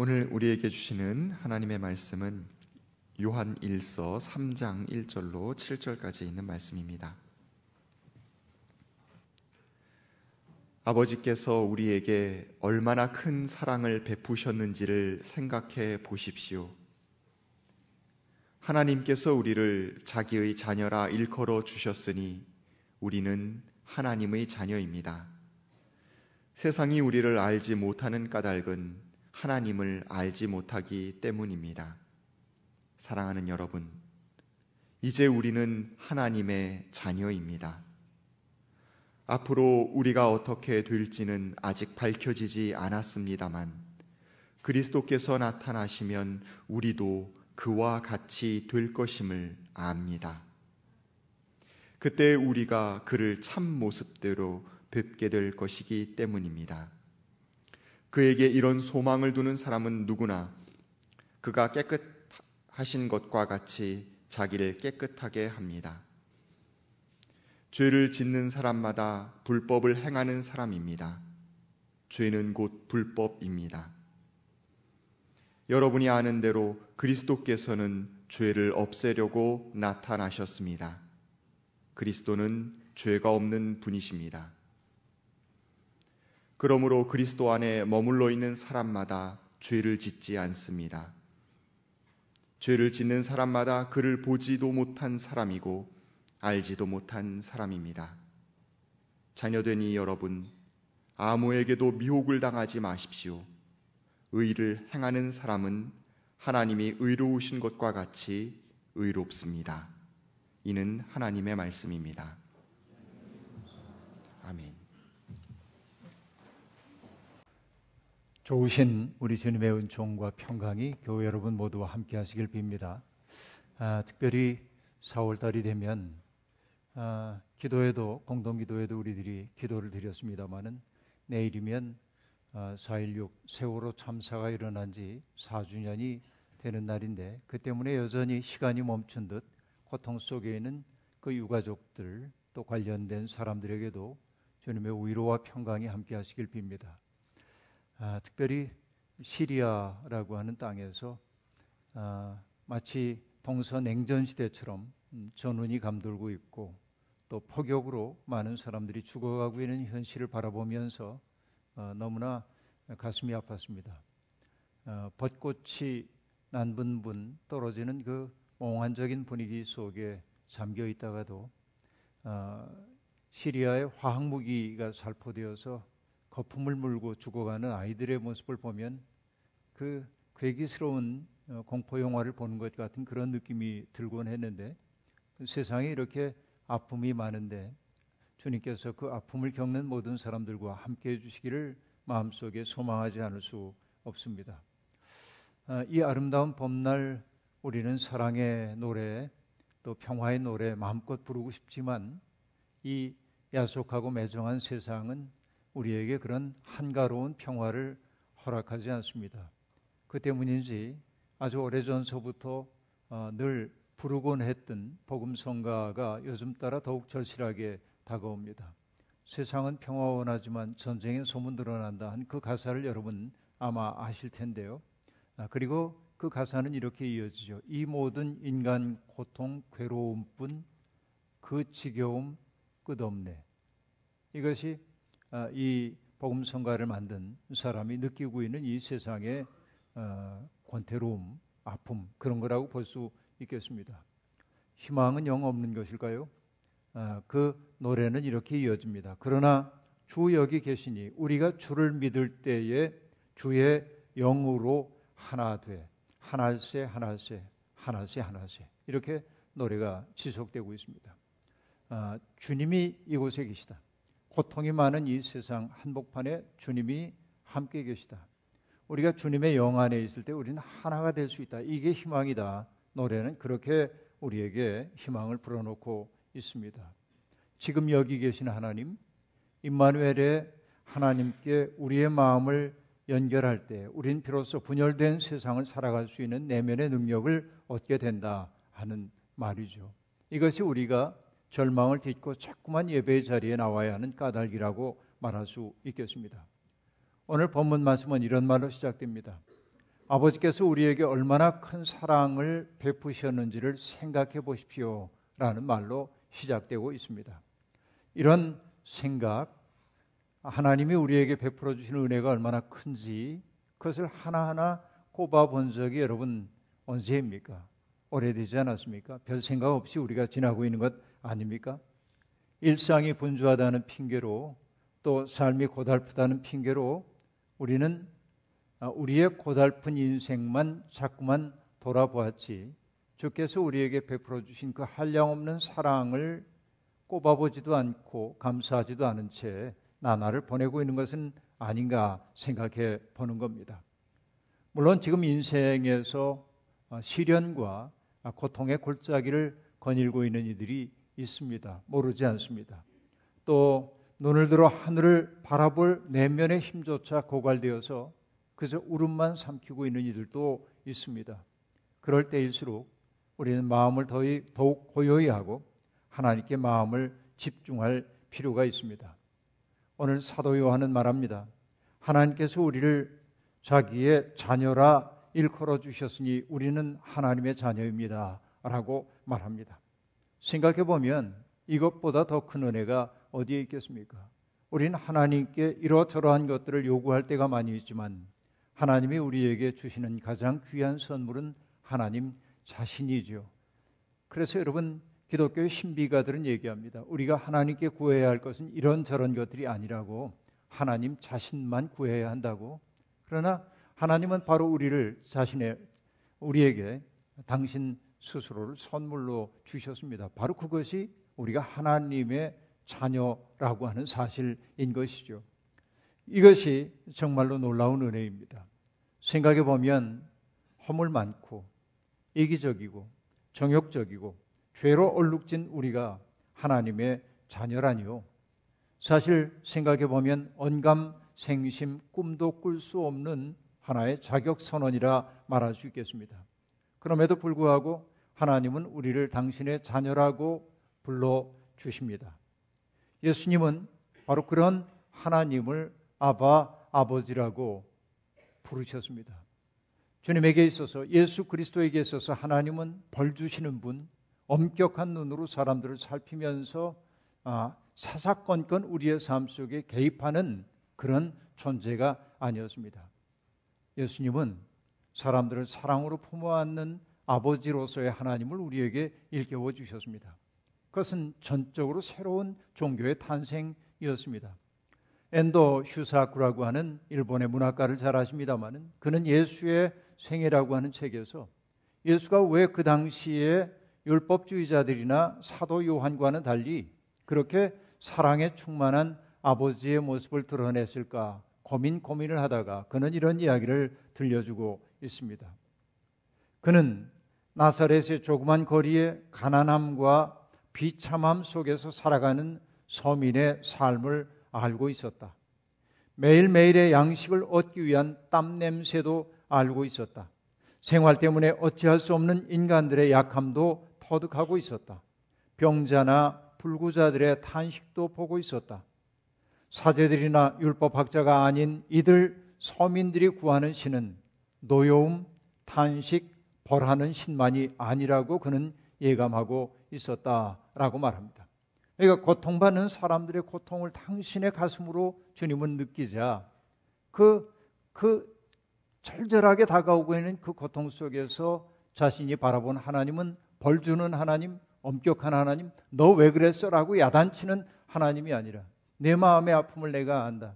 오늘 우리에게 주시는 하나님의 말씀은 요한 1서 3장 1절로 7절까지 있는 말씀입니다. 아버지께서 우리에게 얼마나 큰 사랑을 베푸셨는지를 생각해 보십시오. 하나님께서 우리를 자기의 자녀라 일컬어 주셨으니 우리는 하나님의 자녀입니다. 세상이 우리를 알지 못하는 까닭은 하나님을 알지 못하기 때문입니다. 사랑하는 여러분, 이제 우리는 하나님의 자녀입니다. 앞으로 우리가 어떻게 될지는 아직 밝혀지지 않았습니다만 그리스도께서 나타나시면 우리도 그와 같이 될 것임을 압니다. 그때 우리가 그를 참 모습대로 뵙게 될 것이기 때문입니다. 그에게 이런 소망을 두는 사람은 누구나 그가 깨끗하신 것과 같이 자기를 깨끗하게 합니다. 죄를 짓는 사람마다 불법을 행하는 사람입니다. 죄는 곧 불법입니다. 여러분이 아는 대로 그리스도께서는 죄를 없애려고 나타나셨습니다. 그리스도는 죄가 없는 분이십니다. 그러므로 그리스도 안에 머물러 있는 사람마다 죄를 짓지 않습니다. 죄를 짓는 사람마다 그를 보지도 못한 사람이고 알지도 못한 사람입니다. 자녀된 이 여러분, 아무에게도 미혹을 당하지 마십시오. 의를 행하는 사람은 하나님이 의로우신 것과 같이 의롭습니다. 이는 하나님의 말씀입니다. 아멘. 좋으신 우리 주님의 은총과 평강이 교회 여러분 모두와 함께 하시길 빕니다. 아, 특별히 4월달이 되면 아, 기도에도 공동기도에도 우리들이 기도를 드렸습니다마는 내일이면 아, 4.16 세월호 참사가 일어난 지 4주년이 되는 날인데 그 때문에 여전히 시간이 멈춘 듯 고통 속에 있는 그 유가족들 또 관련된 사람들에게도 주님의 위로와 평강이 함께 하시길 빕니다. 아, 특별히 시리아라고 하는 땅에서 아, 마치 동서 냉전 시대처럼 음, 전운이 감돌고 있고 또 폭격으로 많은 사람들이 죽어가고 있는 현실을 바라보면서 어, 너무나 가슴이 아팠습니다. 어, 벚꽃이 난분분 떨어지는 그 몽환적인 분위기 속에 잠겨 있다가도 어, 시리아의 화학 무기가 살포되어서 거품을 물고 죽어가는 아이들의 모습을 보면 그 괴기스러운 어, 공포 영화를 보는 것 같은 그런 느낌이 들곤 했는데 세상에 이렇게 아픔이 많은데 주님께서 그 아픔을 겪는 모든 사람들과 함께 해주시기를 마음속에 소망하지 않을 수 없습니다. 아, 이 아름다운 봄날 우리는 사랑의 노래 또 평화의 노래 마음껏 부르고 싶지만 이 야속하고 매정한 세상은 우리에게 그런 한가로운 평화를 허락하지 않습니다. 그 때문인지 아주 오래전서부터 어, 늘 부르곤 했던 복음성가가 요즘 따라 더욱 절실하게 다가옵니다. 세상은 평화원하지만 전쟁의 소문 드러난다 한 그 가사를 여러분 아마 아실 텐데요. 아, 그리고 그 가사는 이렇게 이어지죠. 이 모든 인간 고통, 괴로움뿐 그 지겨움 끝없네. 이것이 아, 이 복음성가를 만든 사람이 느끼고 있는 이 세상의 어, 권태로움, 아픔 그런 거라고 볼 수 있겠습니다. 희망은 영 없는 것일까요? 아, 그 노래는 이렇게 이어집니다. 그러나 주 여기 계시니 우리가 주를 믿을 때에 주의 영으로 하나 돼 하나세 하나세 하나세 하나세 이렇게 노래가 지속되고 있습니다. 아, 주님이 이곳에 계시다. 고통이 많은 이 세상 한복판에 주님이 함께 계시다. 우리가 주님의 영 안에 있을 때 우리는 하나가 될 수 있다. 이게 희망이다. 노래는 그렇게 우리에게 희망을 불어넣고 있습니다. 지금 여기 계신 하나님, 임마누엘의 하나님께 우리의 마음을 연결할 때 우린 비로소 분열된 세상을 살아갈 수 있는 내면의 능력을 얻게 된다 하는 말이죠. 이것이 우리가 절망을 딛고 자꾸만 예배의 자리에 나와야 하는 까닭이라고 말할 수 있겠습니다. 오늘 본문 말씀은 이런 말로 시작됩니다. 아버지께서 우리에게 얼마나 큰 사랑을 베푸셨는지를 생각해 보십시오. 라는 말로 시작되고 있습니다. 이런 생각, 하나님이 우리에게 베풀어 주시는 은혜가 얼마나 큰지 그것을 하나하나 꼽아 본 적이 여러분 언제입니까? 오래되지 않았습니까? 별 생각 없이 우리가 지나고 있는 것 아닙니까? 일상이 분주하다는 핑계로 또 삶이 고달프다는 핑계로 우리는 아, 우리의 고달픈 인생만 자꾸만 돌아보았지 주께서 우리에게 베풀어 주신 그 한량없는 사랑을 꼽아보지도 않고 감사하지도 않은 채 나날을 보내고 있는 것은 아닌가 생각해 보는 겁니다. 물론 지금 인생에서 아, 시련과 고통의 골짜기를 거닐고 있는 이들이 있습니다. 모르지 않습니다. 또 눈을 들어 하늘을 바라볼 내면의 힘조차 고갈되어서 그저 울음만 삼키고 있는 이들도 있습니다. 그럴 때일수록 우리는 마음을 더욱 고요히 하고 하나님께 마음을 집중할 필요가 있습니다. 오늘 사도 요한은 말합니다. 하나님께서 우리를 자기의 자녀라 일컬어 주셨으니 우리는 하나님의 자녀입니다. 라고 말합니다. 생각해 보면 이것보다 더 큰 은혜가 어디에 있겠습니까? 우리는 하나님께 이러저러한 것들을 요구할 때가 많이 있지만 하나님이 우리에게 주시는 가장 귀한 선물은 하나님 자신이죠. 그래서 여러분 기독교의 신비가들은 얘기합니다. 우리가 하나님께 구해야 할 것은 이런저런 것들이 아니라고 하나님 자신만 구해야 한다고. 그러나 하나님은 바로 우리를 자신의 우리에게 당신 스스로를 선물로 주셨습니다. 바로 그것이 우리가 하나님의 자녀라고 하는 사실인 것이죠. 이것이 정말로 놀라운 은혜입니다. 생각해 보면 허물 많고 이기적이고 정욕적이고 죄로 얼룩진 우리가 하나님의 자녀라니요. 사실 생각해 보면 언감 생심 꿈도 꿀 수 없는 하나의 자격 선언이라 말할 수 있겠습니다. 그럼에도 불구하고 하나님은 우리를 당신의 자녀라고 불러 주십니다. 예수님은 바로 그런 하나님을 아바 아버지라고 부르셨습니다. 주님에게 있어서 예수 그리스도에게 있어서 하나님은 벌 주시는 분, 엄격한 눈으로 사람들을 살피면서 아, 사사건건 우리의 삶 속에 개입하는 그런 존재가 아니었습니다. 예수님은 사람들을 사랑으로 품어 안는 아버지로서의 하나님을 우리에게 일깨워 주셨습니다. 그것은 전적으로 새로운 종교의 탄생이었습니다. 엔도 휴사쿠라고 하는 일본의 문학가를 잘 아십니다만은 그는 예수의 생애라고 하는 책에서 예수가 왜 그 당시에 율법주의자들이나 사도 요한과는 달리 그렇게 사랑에 충만한 아버지의 모습을 드러냈을까 고민 고민을 하다가 그는 이런 이야기를 들려주고 있습니다. 그는 나사렛의 조그만 거리에 가난함과 비참함 속에서 살아가는 서민의 삶을 알고 있었다. 매일매일의 양식을 얻기 위한 땀 냄새도 알고 있었다. 생활 때문에 어찌할 수 없는 인간들의 약함도 터득하고 있었다. 병자나 불구자들의 탄식도 보고 있었다. 사제들이나 율법학자가 아닌 이들 서민들이 구하는 신은 노여움, 탄식, 벌하는 신만이 아니라고 그는 예감하고 있었다라고 말합니다. 그러니까 고통받는 사람들의 고통을 당신의 가슴으로 주님은 느끼자 그, 그 절절하게 다가오고 있는 그 고통 속에서 자신이 바라본 하나님은 벌 주는 하나님, 엄격한 하나님, 너 왜 그랬어? 라고 야단치는 하나님이 아니라 내 마음의 아픔을 내가 안다.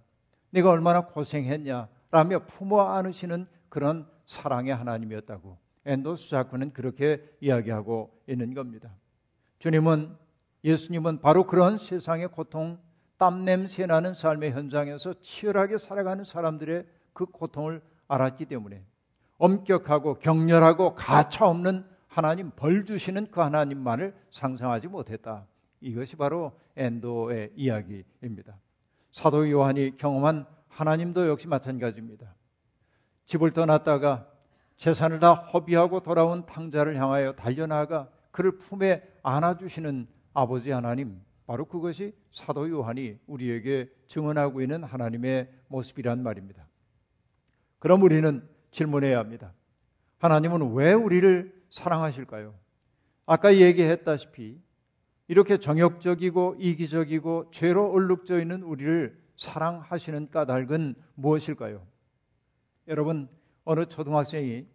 내가 얼마나 고생했냐? 라며 품어 안으시는 그런 사랑의 하나님이었다고 엔도스 자쿠는 그렇게 이야기하고 있는 겁니다. 주님은 예수님은 바로 그런 세상의 고통, 땀냄새 나는 삶의 현장에서 치열하게 살아가는 사람들의 그 고통을 알았기 때문에 엄격하고 격렬하고 가차 없는 하나님 벌 주시는 그 하나님만을 상상하지 못했다. 이것이 바로 엔도의 이야기입니다. 사도 요한이 경험한 하나님도 역시 마찬가지입니다. 집을 떠났다가 재산을 다 허비하고 돌아온 탕자를 향하여 달려나가 그를 품에 안아주시는 아버지 하나님, 바로 그것이 사도 요한이 우리에게 증언하고 있는 하나님의 모습이란 말입니다. 그럼 우리는 질문해야 합니다. 하나님은 왜 우리를 사랑하실까요? 아까 얘기했다시피 이렇게 정욕적이고 이기적이고 죄로 얼룩져 있는 우리를 사랑하시는 까닭은 무엇일까요? 여러분, 어느 초등학생이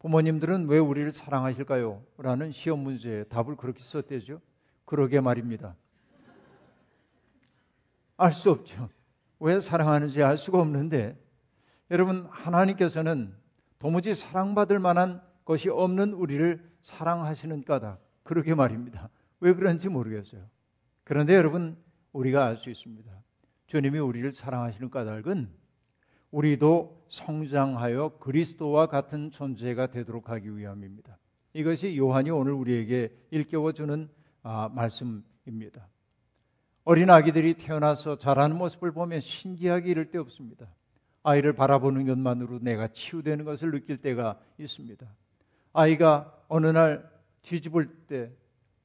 부모님들은 왜 우리를 사랑하실까요? 라는 시험 문제에 답을 그렇게 썼대죠. 그러게 말입니다. 알 수 없죠. 왜 사랑하는지 알 수가 없는데 여러분 하나님께서는 도무지 사랑받을 만한 것이 없는 우리를 사랑하시는 까닭 그러게 말입니다. 왜 그런지 모르겠어요. 그런데 여러분 우리가 알 수 있습니다. 주님이 우리를 사랑하시는 까닭은 우리도 성장하여 그리스도와 같은 존재가 되도록 하기 위함입니다. 이것이 요한이 오늘 우리에게 일깨워 주는 아, 말씀입니다. 어린 아기들이 태어나서 자라는 모습을 보면 신기하기 이를 데 없습니다. 아이를 바라보는 것만으로 내가 치유되는 것을 느낄 때가 있습니다. 아이가 어느 날 뒤집을 때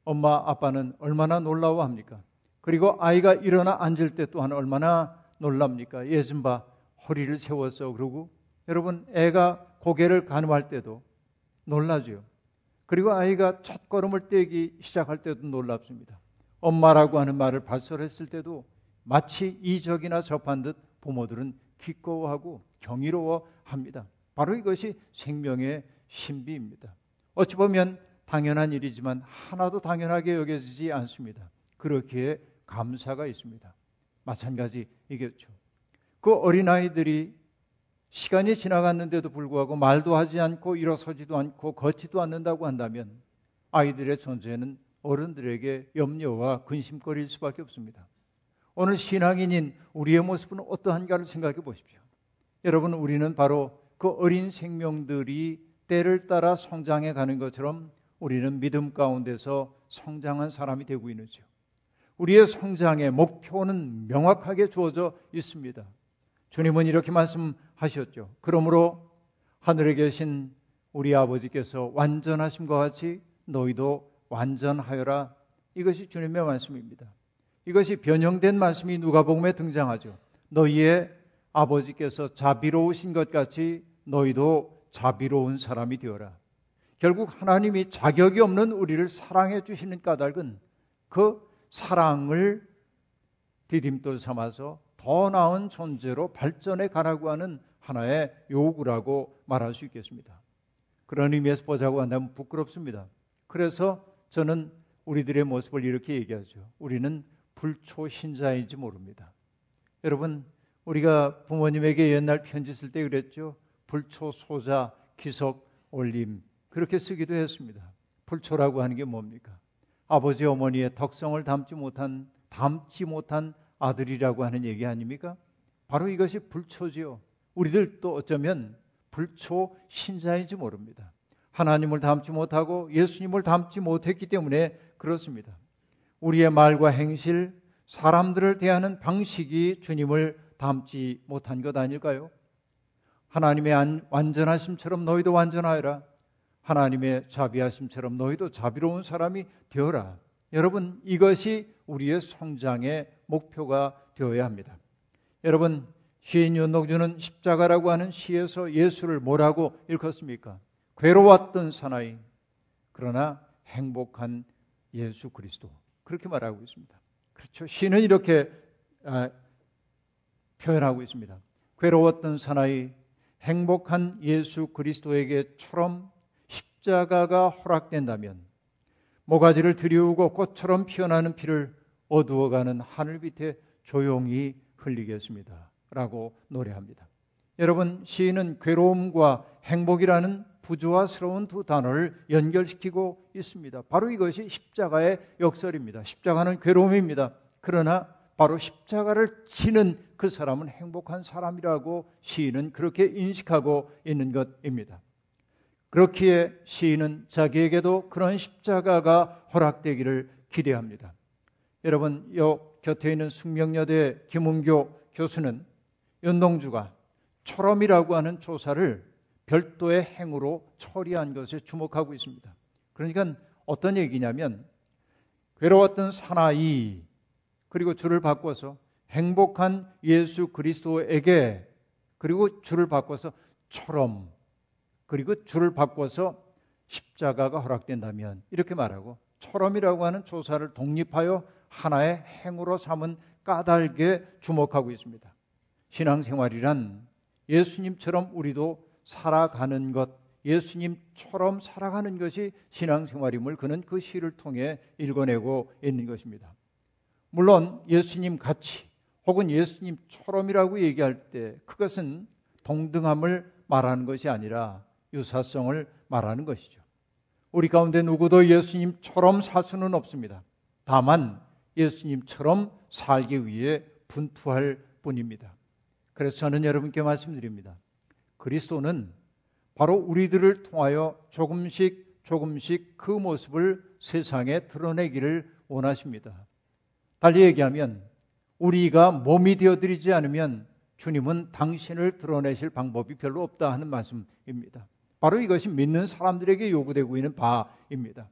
엄마 아빠는 얼마나 놀라워합니까? 그리고 아이가 일어나 앉을 때 또한 얼마나 놀랍니까? 예전 봐 허리를 세웠어 그러고 여러분 애가 고개를 가늠할 때도 놀라죠. 그리고 아이가 첫 걸음을 떼기 시작할 때도 놀랍습니다. 엄마라고 하는 말을 발설했을 때도 마치 이적이나 접한 듯 부모들은 기꺼워하고 경이로워합니다. 바로 이것이 생명의 신비입니다. 어찌 보면 당연한 일이지만 하나도 당연하게 여겨지지 않습니다. 그렇기에 감사가 있습니다. 마찬가지이겠죠. 그 어린아이들이 시간이 지나갔는데도 불구하고 말도 하지 않고 일어서지도 않고 걷지도 않는다고 한다면 아이들의 존재는 어른들에게 염려와 근심거릴 수밖에 없습니다. 오늘 신앙인인 우리의 모습은 어떠한가를 생각해 보십시오. 여러분, 우리는 바로 그 어린 생명들이 때를 따라 성장해 가는 것처럼 우리는 믿음 가운데서 성장한 사람이 되고 있는지요. 우리의 성장의 목표는 명확하게 주어져 있습니다. 주님은 이렇게 말씀하셨죠. 그러므로 하늘에 계신 우리 아버지께서 완전하심과 같이 너희도 완전하여라. 이것이 주님의 말씀입니다. 이것이 변형된 말씀이 누가복음에 등장하죠. 너희의 아버지께서 자비로우신 것 같이 너희도 자비로운 사람이 되어라. 결국 하나님이 자격이 없는 우리를 사랑해 주시는 까닭은 그 사랑을 디딤돌 삼아서 더 나은 존재로 발전해 가라고 하는 하나의 요구라고 말할 수 있겠습니다. 그런 의미에서 보자고 한다면 부끄럽습니다. 그래서 저는 우리들의 모습을 이렇게 얘기하죠. 우리는 불초신자인지 모릅니다. 여러분, 우리가 부모님에게 옛날 편지 쓸 때 그랬죠. 불초소자, 기석, 올림. 그렇게 쓰기도 했습니다. 불초라고 하는 게 뭡니까? 아버지 어머니의 덕성을 담지 못한, 담지 못한 아들이라고 하는 얘기 아닙니까? 바로 이것이 불초지요. 우리들도 어쩌면 불초 신자인지 모릅니다. 하나님을 닮지 못하고 예수님을 닮지 못했기 때문에 그렇습니다. 우리의 말과 행실, 사람들을 대하는 방식이 주님을 닮지 못한 것 아닐까요? 하나님의 완전하심처럼 너희도 완전하여라. 하나님의 자비하심처럼 너희도 자비로운 사람이 되어라. 여러분, 이것이 우리의 성장의 목표가 되어야 합니다. 여러분, 시인 윤덕주는 십자가라고 하는 시에서 예수를 뭐라고 읽었습니까? 괴로웠던 사나이 그러나 행복한 예수 그리스도 그렇게 말하고 있습니다. 그렇죠. 시는 이렇게 아, 표현하고 있습니다. 괴로웠던 사나이 행복한 예수 그리스도에게처럼 십자가가 허락된다면 모가지를 들이우고 꽃처럼 피어나는 피를 어두워가는 하늘 밑에 조용히 흘리겠습니다. 라고 노래합니다. 여러분, 시인은 괴로움과 행복이라는 부조화스러운 두 단어를 연결시키고 있습니다. 바로 이것이 십자가의 역설입니다. 십자가는 괴로움입니다. 그러나 바로 십자가를 치는 그 사람은 행복한 사람이라고 시인은 그렇게 인식하고 있는 것입니다. 그렇기에 시인은 자기에게도 그런 십자가가 허락되기를 기대합니다. 여러분, 요 곁에 있는 숙명여대 김은교 교수는 윤동주가 철험이라고 하는 조사를 별도의 행으로 처리한 것에 주목하고 있습니다. 그러니까 어떤 얘기냐면 괴로웠던 사나이 그리고 줄을 바꿔서 행복한 예수 그리스도에게 그리고 줄을 바꿔서 예수님처럼 그리고 줄을 바꿔서 십자가가 허락된다면 이렇게 말하고 처럼이라고 하는 조사를 독립하여 하나의 행으로 삼은 까닭에 주목하고 있습니다. 신앙생활이란 예수님처럼 우리도 살아가는 것, 예수님처럼 살아가는 것이 신앙생활임을 그는 그 시를 통해 읽어내고 있는 것입니다. 물론 예수님 같이 혹은 예수님처럼이라고 얘기할 때 그것은 동등함을 말하는 것이 아니라 유사성을 말하는 것이죠. 우리 가운데 누구도 예수님처럼 살 수는 없습니다. 다만 예수님처럼 살기 위해 분투할 뿐입니다. 그래서 저는 여러분께 말씀드립니다. 그리스도는 바로 우리들을 통하여 조금씩 조금씩 그 모습을 세상에 드러내기를 원하십니다. 달리 얘기하면 우리가 몸이 되어드리지 않으면 주님은 당신을 드러내실 방법이 별로 없다 하는 말씀입니다. 바로 이것이 믿는 사람들에게 요구되고 있는 바입니다.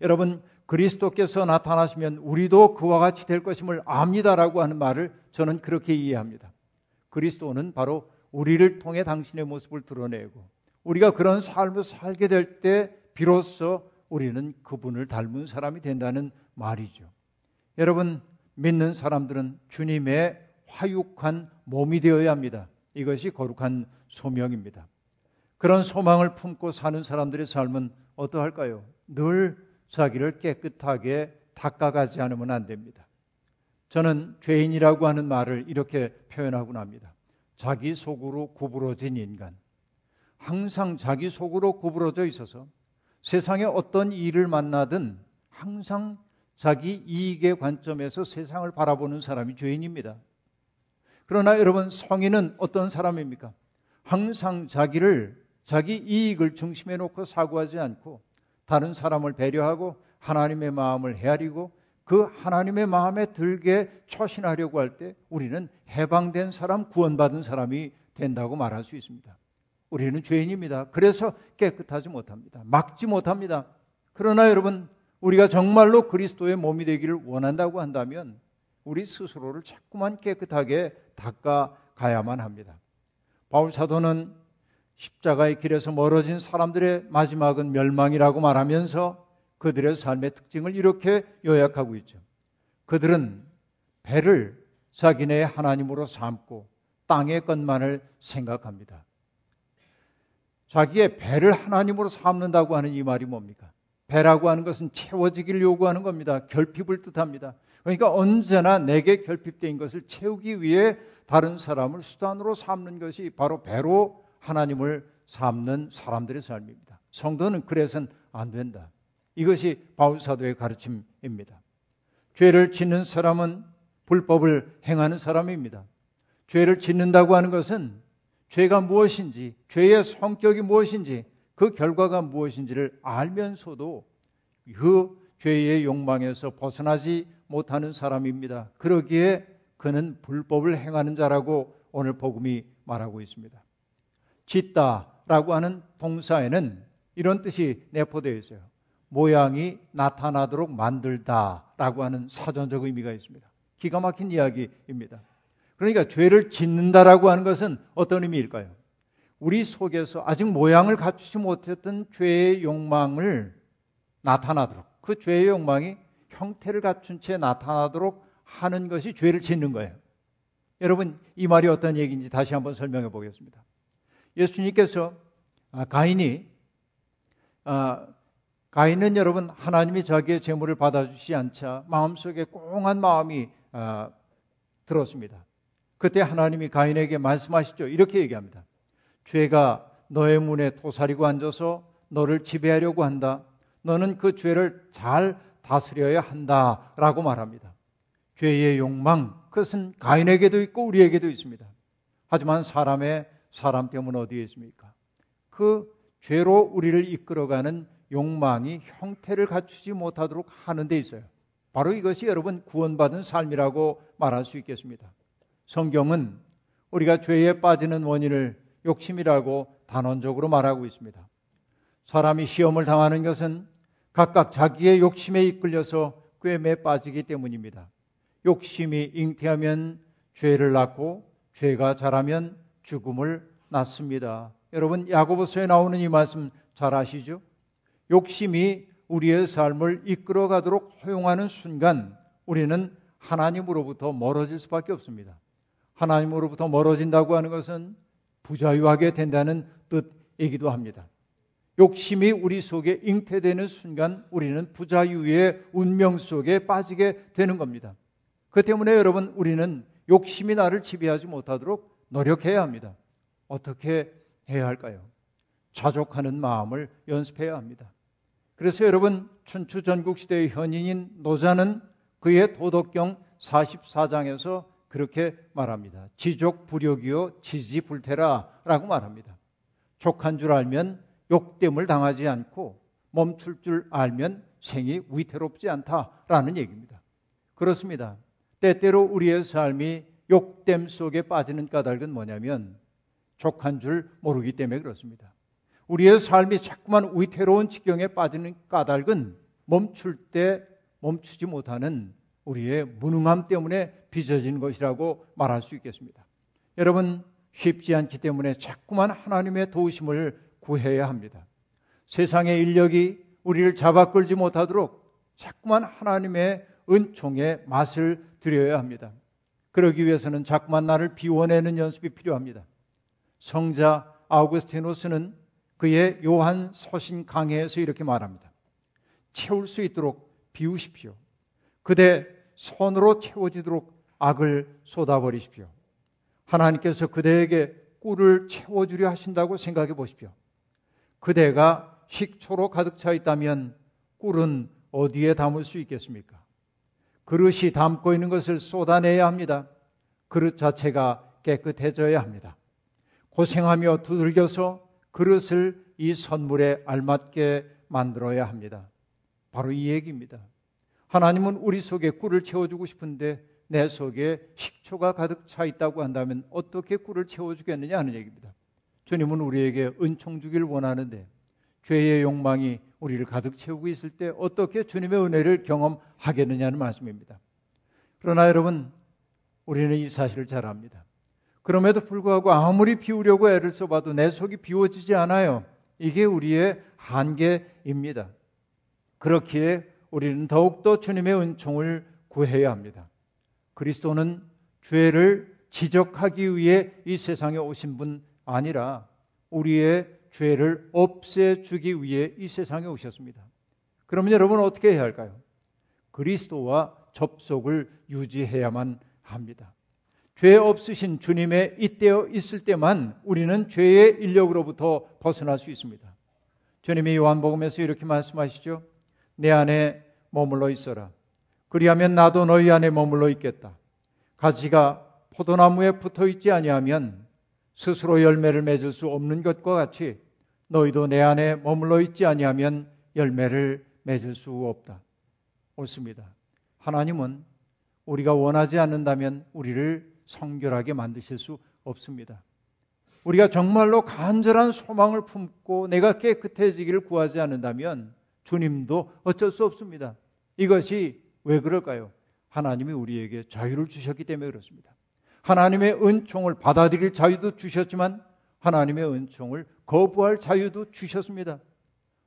여러분, 그리스도께서 나타나시면 우리도 그와 같이 될 것임을 압니다라고 하는 말을 저는 그렇게 이해합니다. 그리스도는 바로 우리를 통해 당신의 모습을 드러내고 우리가 그런 삶을 살게 될 때 비로소 우리는 그분을 닮은 사람이 된다는 말이죠. 여러분, 믿는 사람들은 주님의 화육한 몸이 되어야 합니다. 이것이 거룩한 소명입니다. 그런 소망을 품고 사는 사람들의 삶은 어떠할까요? 늘 자기를 깨끗하게 닦아가지 않으면 안 됩니다. 저는 죄인이라고 하는 말을 이렇게 표현하곤 합니다. 자기 속으로 구부러진 인간. 항상 자기 속으로 구부러져 있어서 세상에 어떤 일을 만나든 항상 자기 이익의 관점에서 세상을 바라보는 사람이 죄인입니다. 그러나 여러분 성인은 어떤 사람입니까? 항상 자기를 자기 이익을 중심에 놓고 사고하지 않고 다른 사람을 배려하고 하나님의 마음을 헤아리고 그 하나님의 마음에 들게 처신하려고 할 때 우리는 해방된 사람, 구원받은 사람이 된다고 말할 수 있습니다. 우리는 죄인입니다. 그래서 깨끗하지 못합니다. 막지 못합니다. 그러나 여러분, 우리가 정말로 그리스도의 몸이 되기를 원한다고 한다면 우리 스스로를 자꾸만 깨끗하게 닦아 가야만 합니다. 바울 사도는 십자가의 길에서 멀어진 사람들의 마지막은 멸망이라고 말하면서 그들의 삶의 특징을 이렇게 요약하고 있죠. 그들은 배를 자기네 하나님으로 삼고 땅의 것만을 생각합니다. 자기의 배를 하나님으로 삼는다고 하는 이 말이 뭡니까? 배라고 하는 것은 채워지기를 요구하는 겁니다. 결핍을 뜻합니다. 그러니까 언제나 내게 결핍된 것을 채우기 위해 다른 사람을 수단으로 삼는 것이 바로 배로 하나님을 삼는 사람들의 삶입니다. 성도는 그래서는 안 된다. 이것이 바울 사도의 가르침입니다. 죄를 짓는 사람은 불법을 행하는 사람입니다. 죄를 짓는다고 하는 것은 죄가 무엇인지, 죄의 성격이 무엇인지, 그 결과가 무엇인지를 알면서도 그 죄의 욕망에서 벗어나지 못하는 사람입니다. 그러기에 그는 불법을 행하는 자라고 오늘 복음이 말하고 있습니다. 짓다라고 하는 동사에는 이런 뜻이 내포되어 있어요. 모양이 나타나도록 만들다라고 하는 사전적 의미가 있습니다. 기가 막힌 이야기입니다. 그러니까 죄를 짓는다라고 하는 것은 어떤 의미일까요? 우리 속에서 아직 모양을 갖추지 못했던 죄의 욕망을 나타나도록 그 죄의 욕망이 형태를 갖춘 채 나타나도록 하는 것이 죄를 짓는 거예요. 여러분 이 말이 어떤 얘기인지 다시 한번 설명해 보겠습니다. 예수님께서 아, 가인이 아, 가인은 여러분 하나님이 자기의 재물을 받아주지 않자 마음속에 꽁한 마음이 아, 들었습니다. 그때 하나님이 가인에게 말씀하시죠. 이렇게 얘기합니다. 죄가 너의 문에 도사리고 앉아서 너를 지배하려고 한다. 너는 그 죄를 잘 다스려야 한다 라고 말합니다. 죄의 욕망 그것은 가인에게도 있고 우리에게도 있습니다. 하지만 사람의 사람 때문에 어디에 있습니까? 그 죄로 우리를 이끌어가는 욕망이 형태를 갖추지 못하도록 하는 데 있어요. 바로 이것이 여러분 구원받은 삶이라고 말할 수 있겠습니다. 성경은 우리가 죄에 빠지는 원인을 욕심이라고 단언적으로 말하고 있습니다. 사람이 시험을 당하는 것은 각각 자기의 욕심에 이끌려서 꿰매 빠지기 때문입니다. 욕심이 잉태하면 죄를 낳고 죄가 자라면 죽음을 낫습니다. 여러분 야고보서에 나오는 이 말씀 잘 아시죠? 욕심이 우리의 삶을 이끌어 가도록 허용하는 순간 우리는 하나님으로부터 멀어질 수밖에 없습니다. 하나님으로부터 멀어진다고 하는 것은 부자유하게 된다는 뜻이기도 합니다. 욕심이 우리 속에 잉태되는 순간 우리는 부자유의 운명 속에 빠지게 되는 겁니다. 그 때문에 여러분 우리는 욕심이 나를 지배하지 못하도록 노력해야 합니다. 어떻게 해야 할까요? 자족하는 마음을 연습해야 합니다. 그래서 여러분 춘추 전국 시대의 현인인 노자는 그의 도덕경 44장에서 그렇게 말합니다. 지족 불욕이요 지지 불태라라고 말합니다. 족한 줄 알면 욕됨을 당하지 않고 멈출 줄 알면 생이 위태롭지 않다라는 얘기입니다. 그렇습니다. 때때로 우리의 삶이 욕됨 속에 빠지는 까닭은 뭐냐면 족한 줄 모르기 때문에 그렇습니다. 우리의 삶이 자꾸만 위태로운 지경에 빠지는 까닭은 멈출 때 멈추지 못하는 우리의 무능함 때문에 빚어진 것이라고 말할 수 있겠습니다. 여러분, 쉽지 않기 때문에 자꾸만 하나님의 도우심을 구해야 합니다. 세상의 인력이 우리를 잡아 끌지 못하도록 자꾸만 하나님의 은총의 맛을 드려야 합니다. 그러기 위해서는 자꾸만 나를 비워내는 연습이 필요합니다. 성자 아우구스티누스는 그의 요한 서신 강해에서 이렇게 말합니다. 채울 수 있도록 비우십시오. 그대 손으로 채워지도록 악을 쏟아버리십시오. 하나님께서 그대에게 꿀을 채워주려 하신다고 생각해 보십시오. 그대가 식초로 가득 차 있다면 꿀은 어디에 담을 수 있겠습니까? 그릇이 담고 있는 것을 쏟아내야 합니다. 그릇 자체가 깨끗해져야 합니다. 고생하며 두들겨서 그릇을 이 선물에 알맞게 만들어야 합니다. 바로 이 얘기입니다. 하나님은 우리 속에 꿀을 채워주고 싶은데 내 속에 식초가 가득 차 있다고 한다면 어떻게 꿀을 채워주겠느냐 하는 얘기입니다. 주님은 우리에게 은총 주길 원하는데 죄의 욕망이 우리를 가득 채우고 있을 때 어떻게 주님의 은혜를 경험하겠느냐는 말씀입니다. 그러나 여러분, 우리는 이 사실을 잘 압니다. 그럼에도 불구하고 아무리 비우려고 애를 써봐도 내 속이 비워지지 않아요. 이게 우리의 한계입니다. 그렇기에 우리는 더욱더 주님의 은총을 구해야 합니다. 그리스도는 죄를 지적하기 위해 이 세상에 오신 분 아니라 우리의 죄를 없애주기 위해 이 세상에 오셨습니다. 그러면 여러분 어떻게 해야 할까요? 그리스도와 접속을 유지해야만 합니다. 죄 없으신 주님의 잇대어 있을 때만 우리는 죄의 인력으로부터 벗어날 수 있습니다. 주님이 요한복음에서 이렇게 말씀하시죠. 내 안에 머물러 있어라. 그리하면 나도 너희 안에 머물러 있겠다. 가지가 포도나무에 붙어 있지 아니하면 스스로 열매를 맺을 수 없는 것과 같이 너희도 내 안에 머물러 있지 아니하면 열매를 맺을 수 없다. 옳습니다. 하나님은 우리가 원하지 않는다면 우리를 성결하게 만드실 수 없습니다. 우리가 정말로 간절한 소망을 품고 내가 깨끗해지기를 구하지 않는다면 주님도 어쩔 수 없습니다. 이것이 왜 그럴까요? 하나님이 우리에게 자유를 주셨기 때문에 그렇습니다. 하나님의 은총을 받아들일 자유도 주셨지만 하나님의 은총을 거부할 자유도 주셨습니다.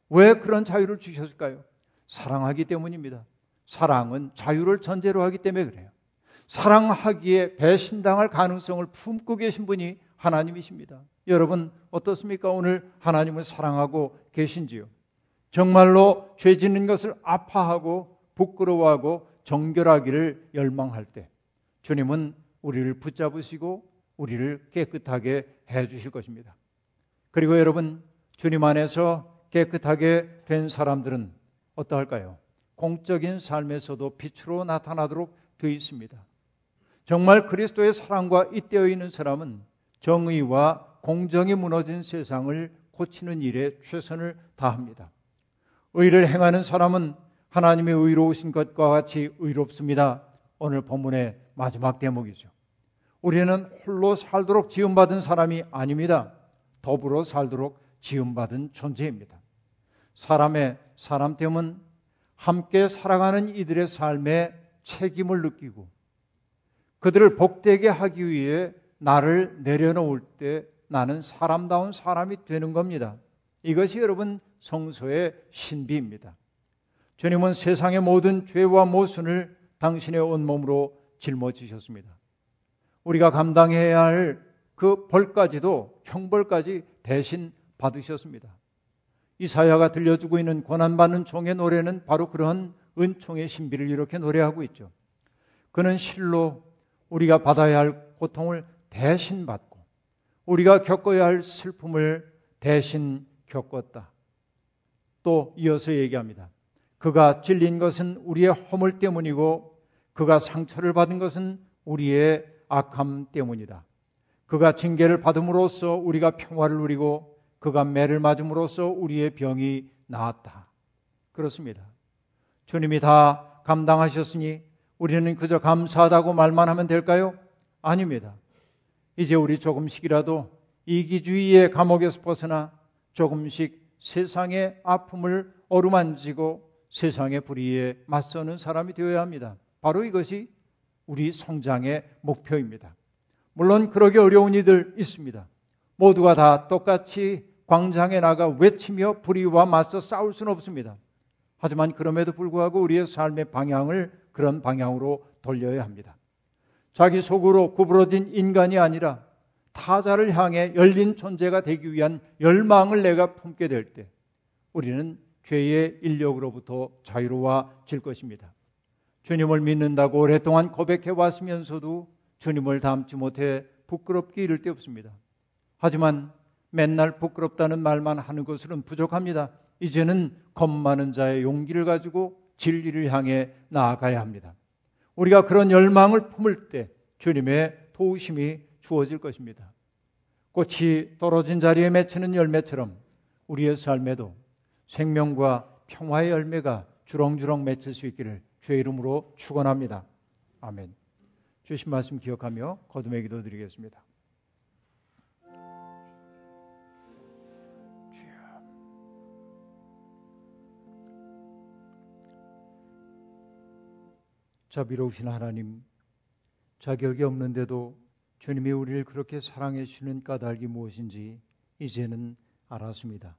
왜 그런 자유를 주셨을까요? 사랑하기 때문입니다. 사랑은 자유를 전제로 하기 때문에 그래요. 사랑하기에 배신당할 가능성을 품고 계신 분이 하나님이십니다. 여러분 어떻습니까? 오늘 하나님을 사랑하고 계신지요? 정말로 죄 짓는 것을 아파하고 부끄러워하고 정결하기를 열망할 때 주님은 우리를 붙잡으시고 우리를 깨끗하게 해 주실 것입니다. 그리고 여러분 주님 안에서 깨끗하게 된 사람들은 어떠할까요? 공적인 삶에서도 빛으로 나타나도록 되어 있습니다. 정말 그리스도의 사랑과 잇대어 있는 사람은 정의와 공정이 무너진 세상을 고치는 일에 최선을 다합니다. 의를 행하는 사람은 하나님의 의로우신 것과 같이 의롭습니다. 오늘 본문의 마지막 대목이죠. 우리는 홀로 살도록 지음받은 사람이 아닙니다. 더불어 살도록 지음받은 존재입니다. 사람의 사람됨은 함께 살아가는 이들의 삶에 책임을 느끼고 그들을 복되게 하기 위해 나를 내려놓을 때 나는 사람다운 사람이 되는 겁니다. 이것이 여러분 성소의 신비입니다. 주님은 세상의 모든 죄와 모순을 당신의 온몸으로 짊어지셨습니다. 우리가 감당해야 할 그 벌까지도 형벌까지 대신 받으셨습니다. 이사야가 들려주고 있는 고난받는 종의 노래는 바로 그런 은총의 신비를 이렇게 노래하고 있죠. 그는 실로 우리가 받아야 할 고통을 대신 받고 우리가 겪어야 할 슬픔을 대신 겪었다. 또 이어서 얘기합니다. 그가 찔린 것은 우리의 허물 때문이고 그가 상처를 받은 것은 우리의 악함 때문이다. 그가 징계를 받음으로써 우리가 평화를 누리고 그가 매를 맞음으로써 우리의 병이 나았다. 그렇습니다. 주님이 다 감당하셨으니 우리는 그저 감사하다고 말만 하면 될까요? 아닙니다. 이제 우리 조금씩이라도 이기주의의 감옥에서 벗어나 조금씩 세상의 아픔을 어루만지고 세상의 불의에 맞서는 사람이 되어야 합니다. 바로 이것이 우리 성장의 목표입니다. 물론 그러기 어려운 이들 있습니다. 모두가 다 똑같이 광장에 나가 외치며 불의와 맞서 싸울 수는 없습니다. 하지만 그럼에도 불구하고 우리의 삶의 방향을 그런 방향으로 돌려야 합니다. 자기 속으로 구부러진 인간이 아니라 타자를 향해 열린 존재가 되기 위한 열망을 내가 품게 될 때 우리는 죄의 인력으로부터 자유로워질 것입니다. 주님을 믿는다고 오랫동안 고백해 왔으면서도 주님을 닮지 못해 부끄럽게 이를 데 없습니다. 하지만 맨날 부끄럽다는 말만 하는 것으로는 부족합니다. 이제는 겁 많은 자의 용기를 가지고 진리를 향해 나아가야 합니다. 우리가 그런 열망을 품을 때 주님의 도우심이 주어질 것입니다. 꽃이 떨어진 자리에 맺히는 열매처럼 우리의 삶에도 생명과 평화의 열매가 주렁주렁 맺힐 수 있기를 주의 이름으로 축원합니다. 아멘. 주신 말씀 기억하며 거듭의 기도 드리겠습니다. 자비로우신 하나님, 자격이 없는데도 주님이 우리를 그렇게 사랑해 주시는 까닭이 무엇인지 이제는 알았습니다.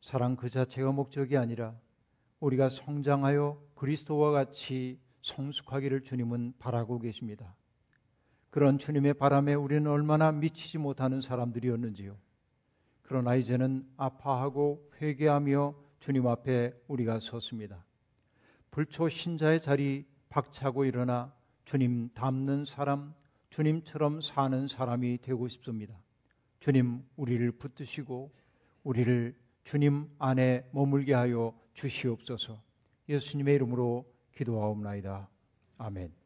사랑 그 자체가 목적이 아니라 우리가 성장하여 그리스도와 같이 성숙하기를 주님은 바라고 계십니다. 그런 주님의 바람에 우리는 얼마나 미치지 못하는 사람들이었는지요. 그러나 이제는 아파하고 회개하며 주님 앞에 우리가 섰습니다. 불초 신자의 자리 박차고 일어나 주님 닮는 사람, 주님처럼 사는 사람이 되고 싶습니다. 주님 우리를 붙드시고 우리를 주님 안에 머물게 하여 주시옵소서. 예수님의 이름으로 기도하옵나이다. 아멘.